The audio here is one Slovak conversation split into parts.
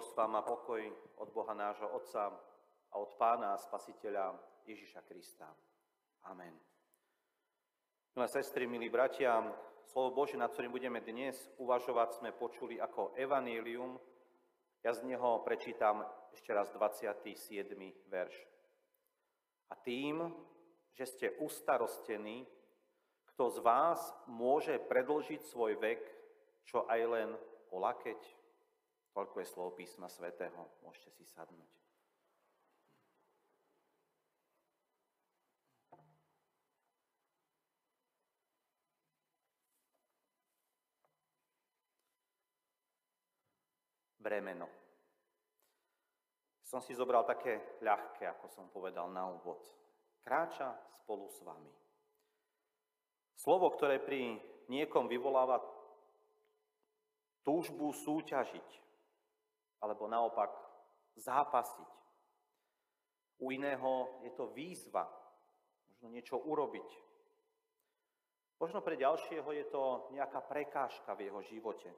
Milosť vám a pokoj od Boha nášho Otca a od Pána a Spasiteľa Ježiša Krista. Amen. Milé sestry, milí bratia, slovo Bože, nad ktorým budeme dnes uvažovať, sme počuli ako evanílium. Ja z neho prečítam ešte raz 27. verš. A tým, že ste ustarostení, kto z vás môže predlžiť svoj vek, čo aj len o lakeť? Toľko je slovo písma svätého. Môžete si sadnúť. Bremeno. Som si zobral také ľahké, ako som povedal na úvod. Kráča spolu s vami. Slovo, ktoré pri niekom vyvoláva túžbu súťažiť, alebo naopak zápasiť. U iného je to výzva, možno niečo urobiť. Možno pre ďalšieho je to nejaká prekážka v jeho živote.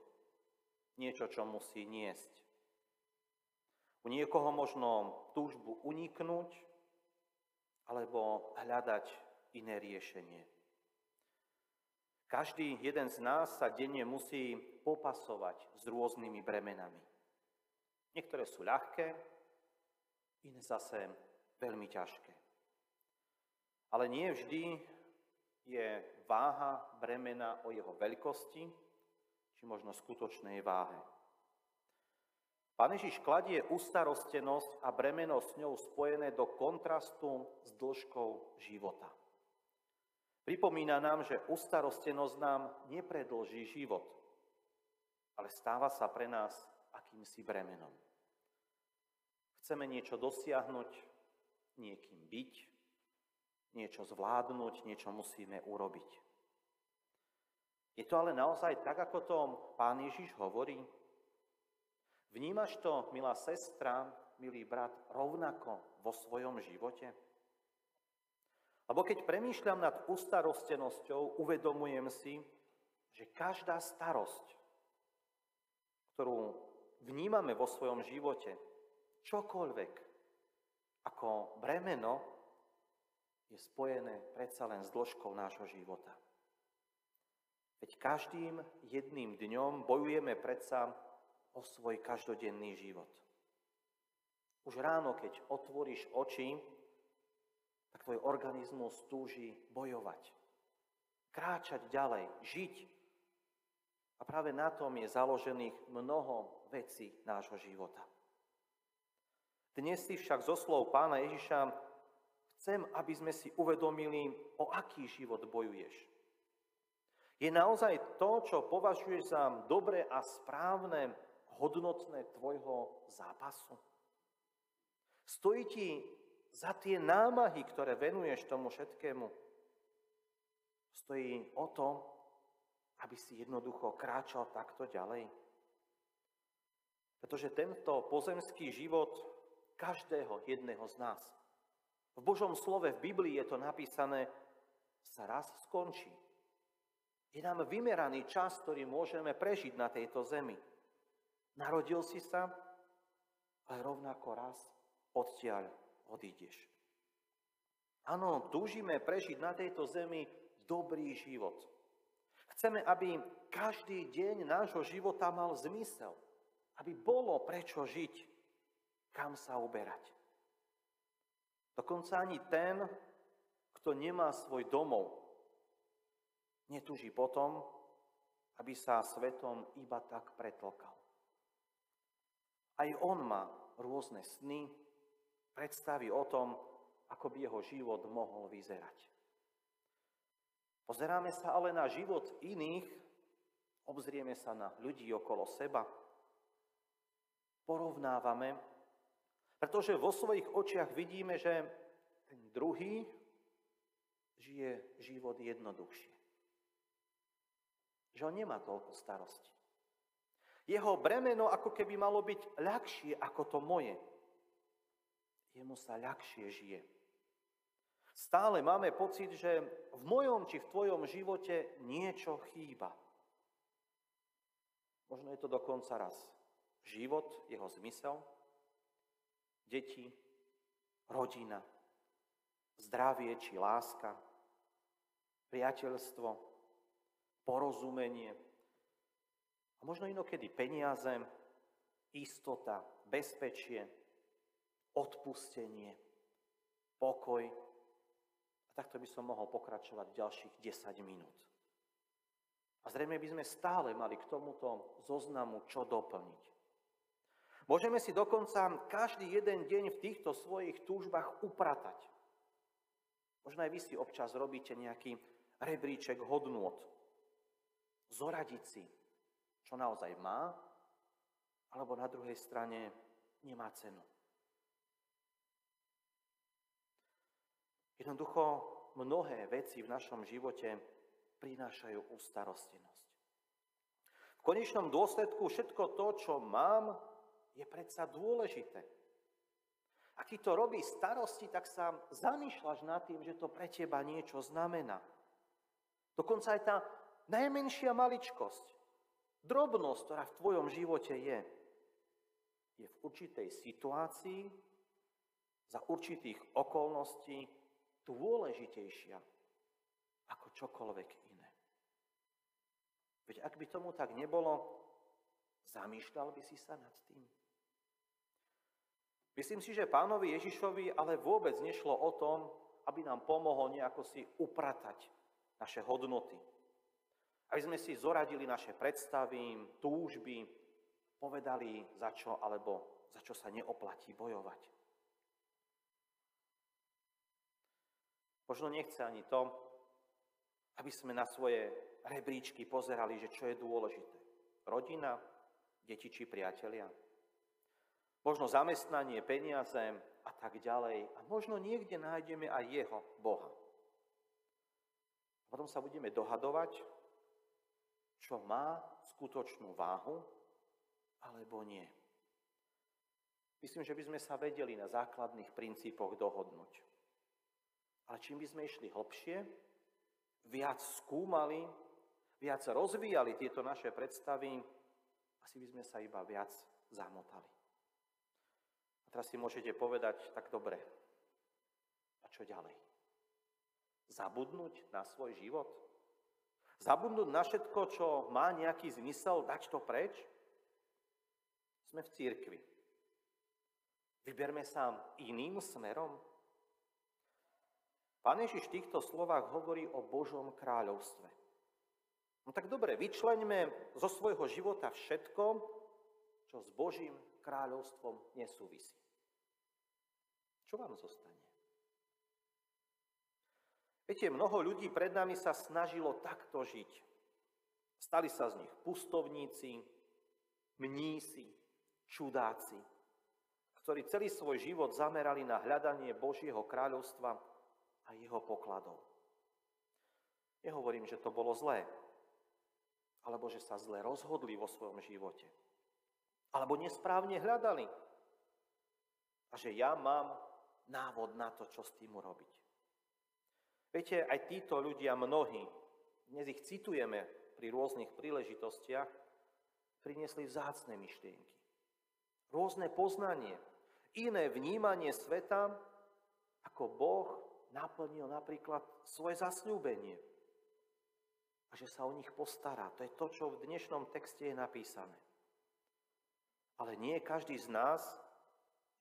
Niečo, čo musí niesť. U niekoho možno túžbu uniknúť alebo hľadať iné riešenie. Každý jeden z nás sa denne musí popasovať s rôznymi bremenami. Niektoré sú ľahké, iné zase veľmi ťažké. Ale nie vždy je váha bremena o jeho veľkosti, či možno skutočnej váhe. Pán Ježiš kladie ustarostenosť a bremeno s ňou spojené do kontrastu s dĺžkou života. Pripomína nám, že ustarostenosť nám nepredlží život, ale stáva sa pre nás akýmsi bremenom. Chceme niečo dosiahnuť, niekým byť, niečo zvládnuť, niečo musíme urobiť. Je to ale naozaj tak, ako to pán Ježiš hovorí? Vnímaš to, milá sestra, milý brat, rovnako vo svojom živote? Lebo keď premýšľam nad ustarostenosťou, uvedomujem si, že každá starosť, ktorú vnímame vo svojom živote, čokoľvek ako bremeno, je spojené predsa len s dĺžkou nášho života. Veď každým jedným dňom bojujeme predsa o svoj každodenný život. Už ráno, keď otvoríš oči, tak tvoj organizmus túži bojovať, kráčať ďalej, žiť a práve na tom je založených mnoho vecí nášho života. Dnes si však zo slov pána Ježiša chcem, aby sme si uvedomili, o aký život bojuješ. Je naozaj to, čo považuješ za dobré a správne, hodnotné tvojho zápasu? Stojí ti za tie námahy, ktoré venuješ tomu všetkému? Stojí o to, aby si jednoducho kráčal takto ďalej. Pretože tento pozemský život každého jedného z nás. V Božom slove, v Biblii je to napísané, sa raz skončí. Je nám vymeraný čas, ktorý môžeme prežiť na tejto zemi. Narodil si sa, ale rovnako raz odtiaľ odídeš. Áno, túžime prežiť na tejto zemi dobrý život. Chceme, aby každý deň nášho života mal zmysel, aby bolo prečo žiť, kam sa uberať. Dokonca ani ten, kto nemá svoj domov, netuží potom, aby sa svetom iba tak pretlkal. Aj on má rôzne sny, predstavy o tom, ako by jeho život mohol vyzerať. Pozeráme sa ale na život iných, obzrieme sa na ľudí okolo seba, porovnávame, pretože vo svojich očiach vidíme, že ten druhý žije život jednoduchšie. Že on nemá toľko starosti. Jeho bremeno ako keby malo byť ľahšie ako to moje. Jemu sa ľahšie žije. Stále máme pocit, že v mojom či v tvojom živote niečo chýba. Možno je to dokonca raz život, jeho zmysel, deti, rodina, zdravie či láska, priateľstvo, porozumenie a možno inokedy peniaze, istota, bezpečie, odpustenie, pokoj. A takto by som mohol pokračovať ďalších 10 minút. A zrejme by sme stále mali k tomuto zoznamu čo doplniť. Môžeme si dokonca každý jeden deň v týchto svojich túžbách upratať. Možno aj vy si občas robíte nejaký rebríček hodnôt. Zoradiť si, čo naozaj má, alebo na druhej strane nemá cenu. Jednoducho mnohé veci v našom živote prinášajú ústarostenosť. V konečnom dôsledku všetko to, čo mám, je predsa dôležité. Ak ti to robí starosti, tak sa zamýšľaš nad tým, že to pre teba niečo znamená. Dokonca aj tá najmenšia maličkosť, drobnosť, ktorá v tvojom živote je, je v určitej situácii, za určitých okolností dôležitejšia ako čokoľvek iné. Veď ak by tomu tak nebolo, zamýšľal by si sa nad tým? Myslím si, že pánovi Ježišovi ale vôbec nešlo o tom, aby nám pomohol nejako si upratať naše hodnoty. Aby sme si zoradili naše predstavy, túžby, povedali za čo alebo za čo sa neoplatí bojovať. Možno nechce ani to, aby sme na svoje rebríčky pozerali, že čo je dôležité. Rodina, deti či priatelia. Možno zamestnanie, peniaze a tak ďalej. A možno niekde nájdeme aj jeho, Boha. A potom sa budeme dohadovať, čo má skutočnú váhu alebo nie. Myslím, že by sme sa vedeli na základných princípoch dohodnúť. Ale čím by sme išli hlbšie, viac skúmali, viac rozvíjali tieto naše predstavy, asi by sme sa iba viac zamotali. Teraz si môžete povedať, tak dobre, a čo ďalej? Zabudnúť na svoj život? Zabudnúť na všetko, čo má nejaký zmysel, dať to preč? Sme v církvi. Vyberme sa iným smerom? Pán Ježiš v týchto slovách hovorí o Božom kráľovstve. No tak dobre, vyčleňme zo svojho života všetko, čo s Božím kráľovstvom nesúvisí. Čo vám zostane? Viete, mnoho ľudí pred nami sa snažilo takto žiť. Stali sa z nich pustovníci, mnísi, čudáci, ktorí celý svoj život zamerali na hľadanie Božieho kráľovstva a jeho pokladov. Nehovorím, že to bolo zlé, alebo že sa zle rozhodli vo svojom živote, alebo nesprávne hľadali a že ja mám návod na to, čo s tým urobiť. Viete, aj títo ľudia, mnohí, dnes ich citujeme pri rôznych príležitostiach, priniesli vzácne myšlienky. Rôzne poznanie, iné vnímanie sveta, ako Boh naplnil napríklad svoje zasľúbenie. A že sa o nich postará. To je to, čo v dnešnom texte je napísané. Ale nie každý z nás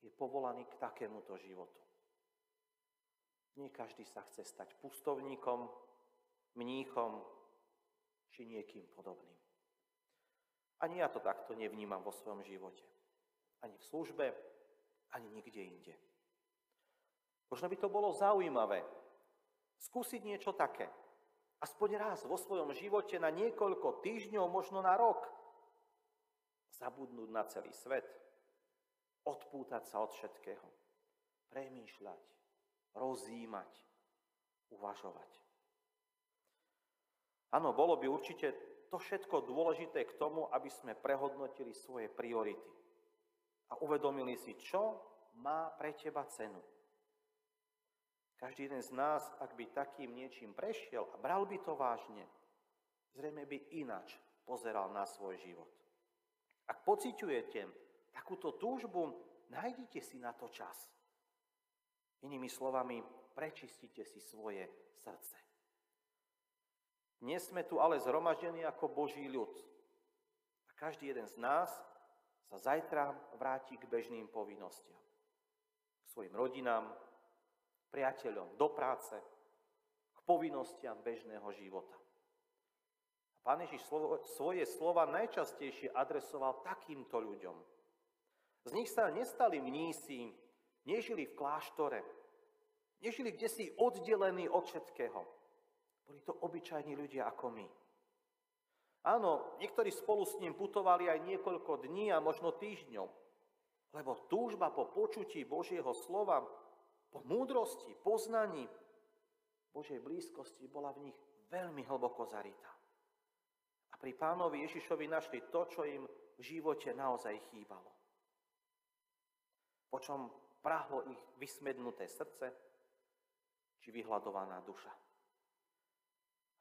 je povolaný k takémuto životu. Nie každý sa chce stať pustovníkom, mníchom či niekým podobným. Ani ja to takto nevnímam vo svojom živote. Ani v službe, ani nikde inde. Možno by to bolo zaujímavé skúsiť niečo také. Aspoň raz vo svojom živote na niekoľko týždňov, možno na rok. Zabudnúť na celý svet. Odpútať sa od všetkého. Premýšľať. Rozímať. Uvažovať. Áno, bolo by určite to všetko dôležité k tomu, aby sme prehodnotili svoje priority a uvedomili si, čo má pre teba cenu. Každý jeden z nás, ak by takým niečím prešiel a bral by to vážne, zrejme by inač pozeral na svoj život. Ak pociťujete takúto túžbu, nájdite si na to čas. Inými slovami, prečistite si svoje srdce. Dnes sme tu ale zhromaždení ako Boží ľud. A každý jeden z nás sa zajtra vráti k bežným povinnostiam. K svojim rodinám, priateľom, do práce, k povinnostiam bežného života. A Pán Ježiš svoje slova najčastejšie adresoval takýmto ľuďom. Z nich sa nestali mnísi, nežili v kláštore, nežili kde si oddelení od všetkého. Boli to obyčajní ľudia ako my. Áno, niektorí spolu s ním putovali aj niekoľko dní a možno týždňov, lebo túžba po počutí Božieho slova, po múdrosti, poznaní Božej blízkosti bola v nich veľmi hlboko zarytá. A pri pánovi Ježišovi našli to, čo im v živote naozaj chýbalo. Po čom prahlo ich vysmednuté srdce či vyhľadovaná duša.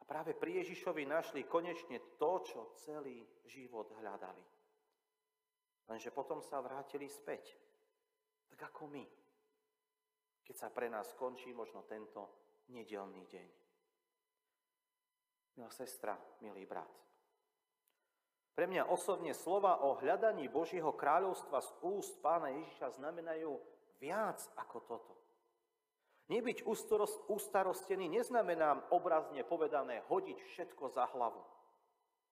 A práve pri Ježišovi našli konečne to, čo celý život hľadali. Lenže potom sa vrátili späť. Tak ako my. Keď sa pre nás skončí možno tento nedelný deň. Milá sestra, milý brat. Pre mňa osobne slova o hľadaní Božieho kráľovstva z úst pána Ježiša znamenajú viac ako toto. Nebyť ustarostený neznamená obrazne povedané hodiť všetko za hlavu.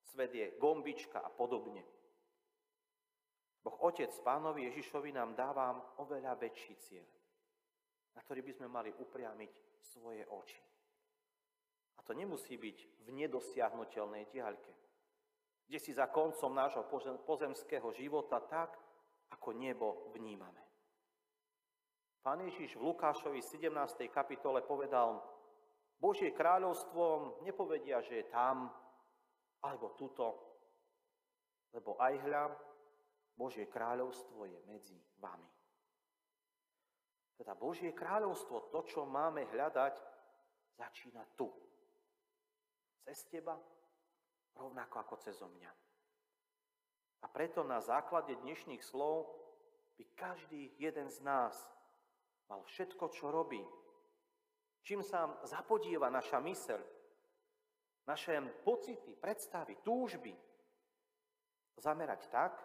Svet je gombička a podobne. Boh Otec Pánovi Ježišovi nám dáva oveľa väčší cieľ, na ktorý by sme mali upriamiť svoje oči. A to nemusí byť v nedosiahnutelnej diaľke, kde si za koncom nášho pozemského života tak, ako nebo vnímame. Pán Ježiš v Lukášovi 17. kapitole povedal, Božie kráľovstvo nepovedia, že je tam, alebo tuto, lebo aj hľa, Božie kráľovstvo je medzi vami. Teda Božie kráľovstvo, to, čo máme hľadať, začína tu. Cez teba, rovnako ako cez mňa. A preto na základe dnešných slov by každý jeden z nás mal všetko, čo robí. Čím sa zapodieva naša myseľ, naše pocity, predstavy, túžby, zamerať tak,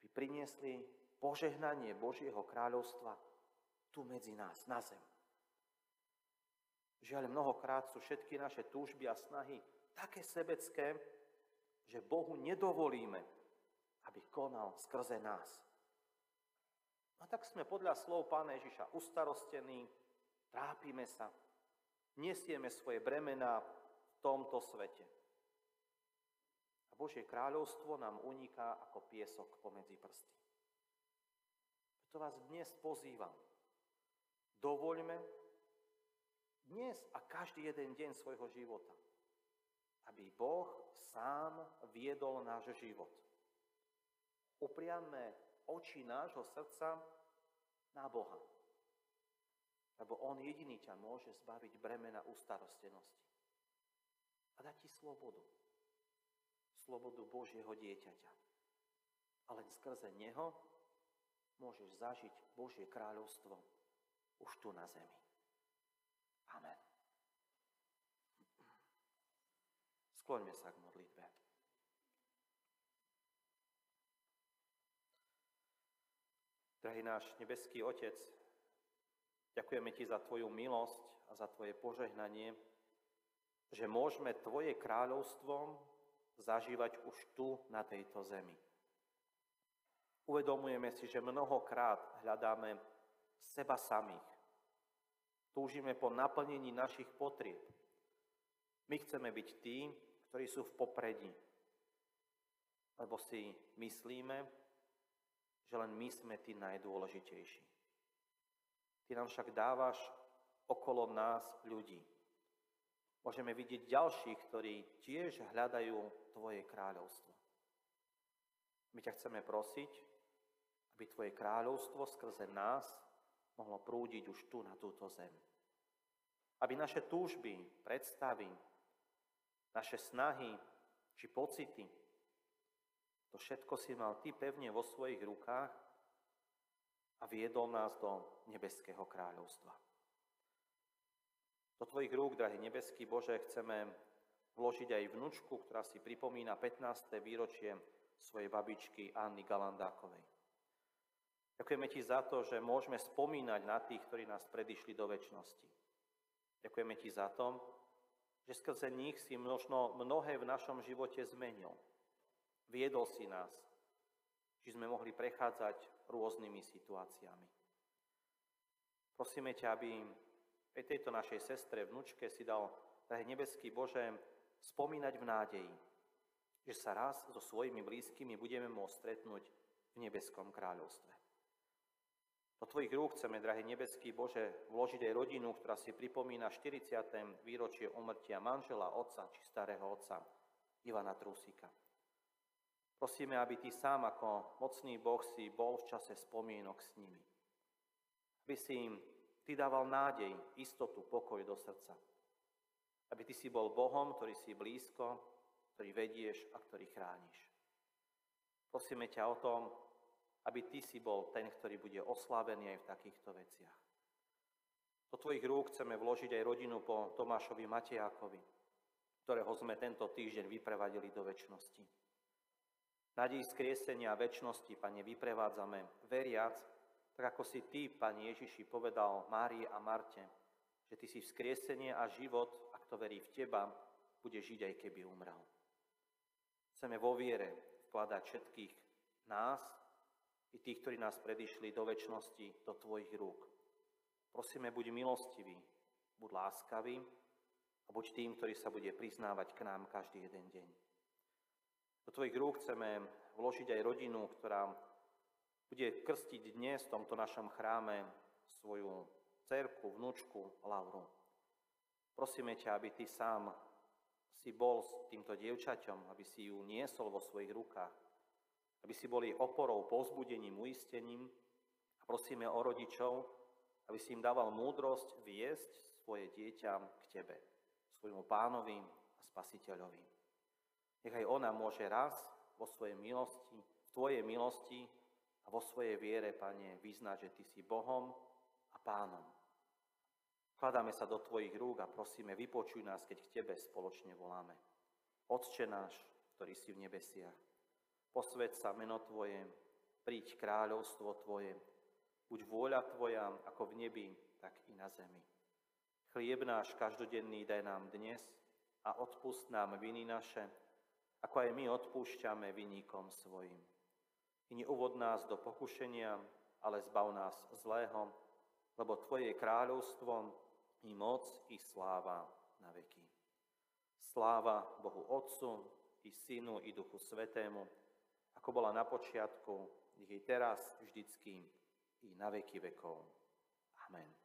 aby priniesli požehnanie Božieho kráľovstva tu medzi nás, na zem. Žiaľ, mnohokrát sú všetky naše túžby a snahy také sebecké, že Bohu nedovolíme, aby konal skrze nás. A tak sme podľa slov pána Ježiša ustarostení, trápime sa, nesieme svoje bremená v tomto svete. A Božie kráľovstvo nám uniká ako piesok pomedzi prsty. Preto vás dnes pozývam. Dovoľme dnes a každý jeden deň svojho života, aby Boh sám viedol náš život. Upriamme oči nášho srdca na Boha. Lebo On jediný ťa môže zbaviť bremena ustarostenosti. A dať ti slobodu. Slobodu Božieho dieťaťa. A len skrze Neho môžeš zažiť Božie kráľovstvo už tu na zemi. Amen. Skloňme sa k modlitbe. Drahý náš nebeský Otec, ďakujeme Ti za Tvoju milosť a za Tvoje požehnanie, že môžeme Tvoje kráľovstvo zažívať už tu na tejto zemi. Uvedomujeme si, že mnohokrát hľadáme seba samých. Túžime po naplnení našich potrieb. My chceme byť tí, ktorí sú v popredí, lebo si myslíme, že len my sme tí najdôležitejší. Ty nám však dávaš okolo nás ľudí. Môžeme vidieť ďalších, ktorí tiež hľadajú Tvoje kráľovstvo. My ťa chceme prosiť, aby Tvoje kráľovstvo skrze nás mohlo prúdiť už tu na túto zem. Aby naše túžby, predstavy, naše snahy či pocity To všetko si mal Ty pevne vo svojich rukách a viedol nás do nebeského kráľovstva. Do Tvojich rúk, drahý nebeský Bože, chceme vložiť aj vnúčku, ktorá si pripomína 15. výročie svojej babičky Anny Galandákovej. Ďakujeme Ti za to, že môžeme spomínať na tých, ktorí nás predišli do väčšnosti. Ďakujeme Ti za to, že skrze nich si možno mnohé v našom živote zmenil. Viedol si nás, či sme mohli prechádzať rôznymi situáciami. Prosíme ťa, aby aj tejto našej sestre, vnúčke si dal, drahý nebeský Bože, spomínať v nádeji, že sa raz so svojimi blízkymi budeme môcť stretnúť v nebeskom kráľovstve. Do Tvojich rúk chceme, drahý nebeský Bože, vložiť aj rodinu, ktorá si pripomína 40. výročie umrtia manžela, otca či starého otca Ivana Trusika. Prosíme, aby Ty sám ako mocný Boh si bol v čase spomienok s nimi. Aby si im Ty dával nádej, istotu, pokoj do srdca. Aby Ty si bol Bohom, ktorý si blízko, ktorý vedieš a ktorý chrániš. Prosíme ťa o tom, aby Ty si bol ten, ktorý bude oslávený aj v takýchto veciach. Do Tvojich rúk chceme vložiť aj rodinu po Tomášovi Matejákovi, ktorého sme tento týždeň vyprevadili do väčšnosti. Nadej skriesenia a väčšnosti, Pane, vyprevádzame, veriac, tak ako si Ty, Pane Ježiši, povedal Márii a Marte, že Ty si vzkriesenie a život, ak to verí v Teba, bude žiť aj keby umrel. Chceme vo viere vkladať všetkých nás i tých, ktorí nás predišli do väčšnosti, do Tvojich rúk. Prosíme, buď milostivý, buď láskavý a buď tým, ktorý sa bude priznávať k nám každý jeden deň. Do Tvojich rúk chceme vložiť aj rodinu, ktorá bude krstiť dnes v tomto našom chráme svoju cerku, vnúčku Lauru. Prosíme ťa, aby ty sám si bol s týmto dievčaťom, aby si ju niesol vo svojich rukách, aby si boli oporou, povzbudením, uistením a prosíme o rodičov, aby si im dával múdrosť viesť svoje dieťa k Tebe, svojmu pánovi a spasiteľovi. Nech aj ona môže raz vo svojej milosti, v Tvojej milosti a vo svojej viere, Pane, vyznať, že Ty si Bohom a Pánom. Kladáme sa do Tvojich rúk a prosíme, vypočuj nás, keď k Tebe spoločne voláme. Otče náš, ktorý si v nebesiach, posved sa meno Tvoje, príď kráľovstvo Tvoje, buď vôľa Tvoja ako v nebi, tak i na zemi. Chlieb náš každodenný daj nám dnes a odpust nám viny naše, ako aj my odpúšťame vinníkom svojim i neuvod nás do pokušenia, ale zbav nás zlého, lebo Tvoje je kráľovstvo, i moc, i sláva na veky. Sláva Bohu Otcu, i Synu, i Duchu Svetému, ako bola na počiatku, nech je teraz, vždycky, i na veky vekov. Amen.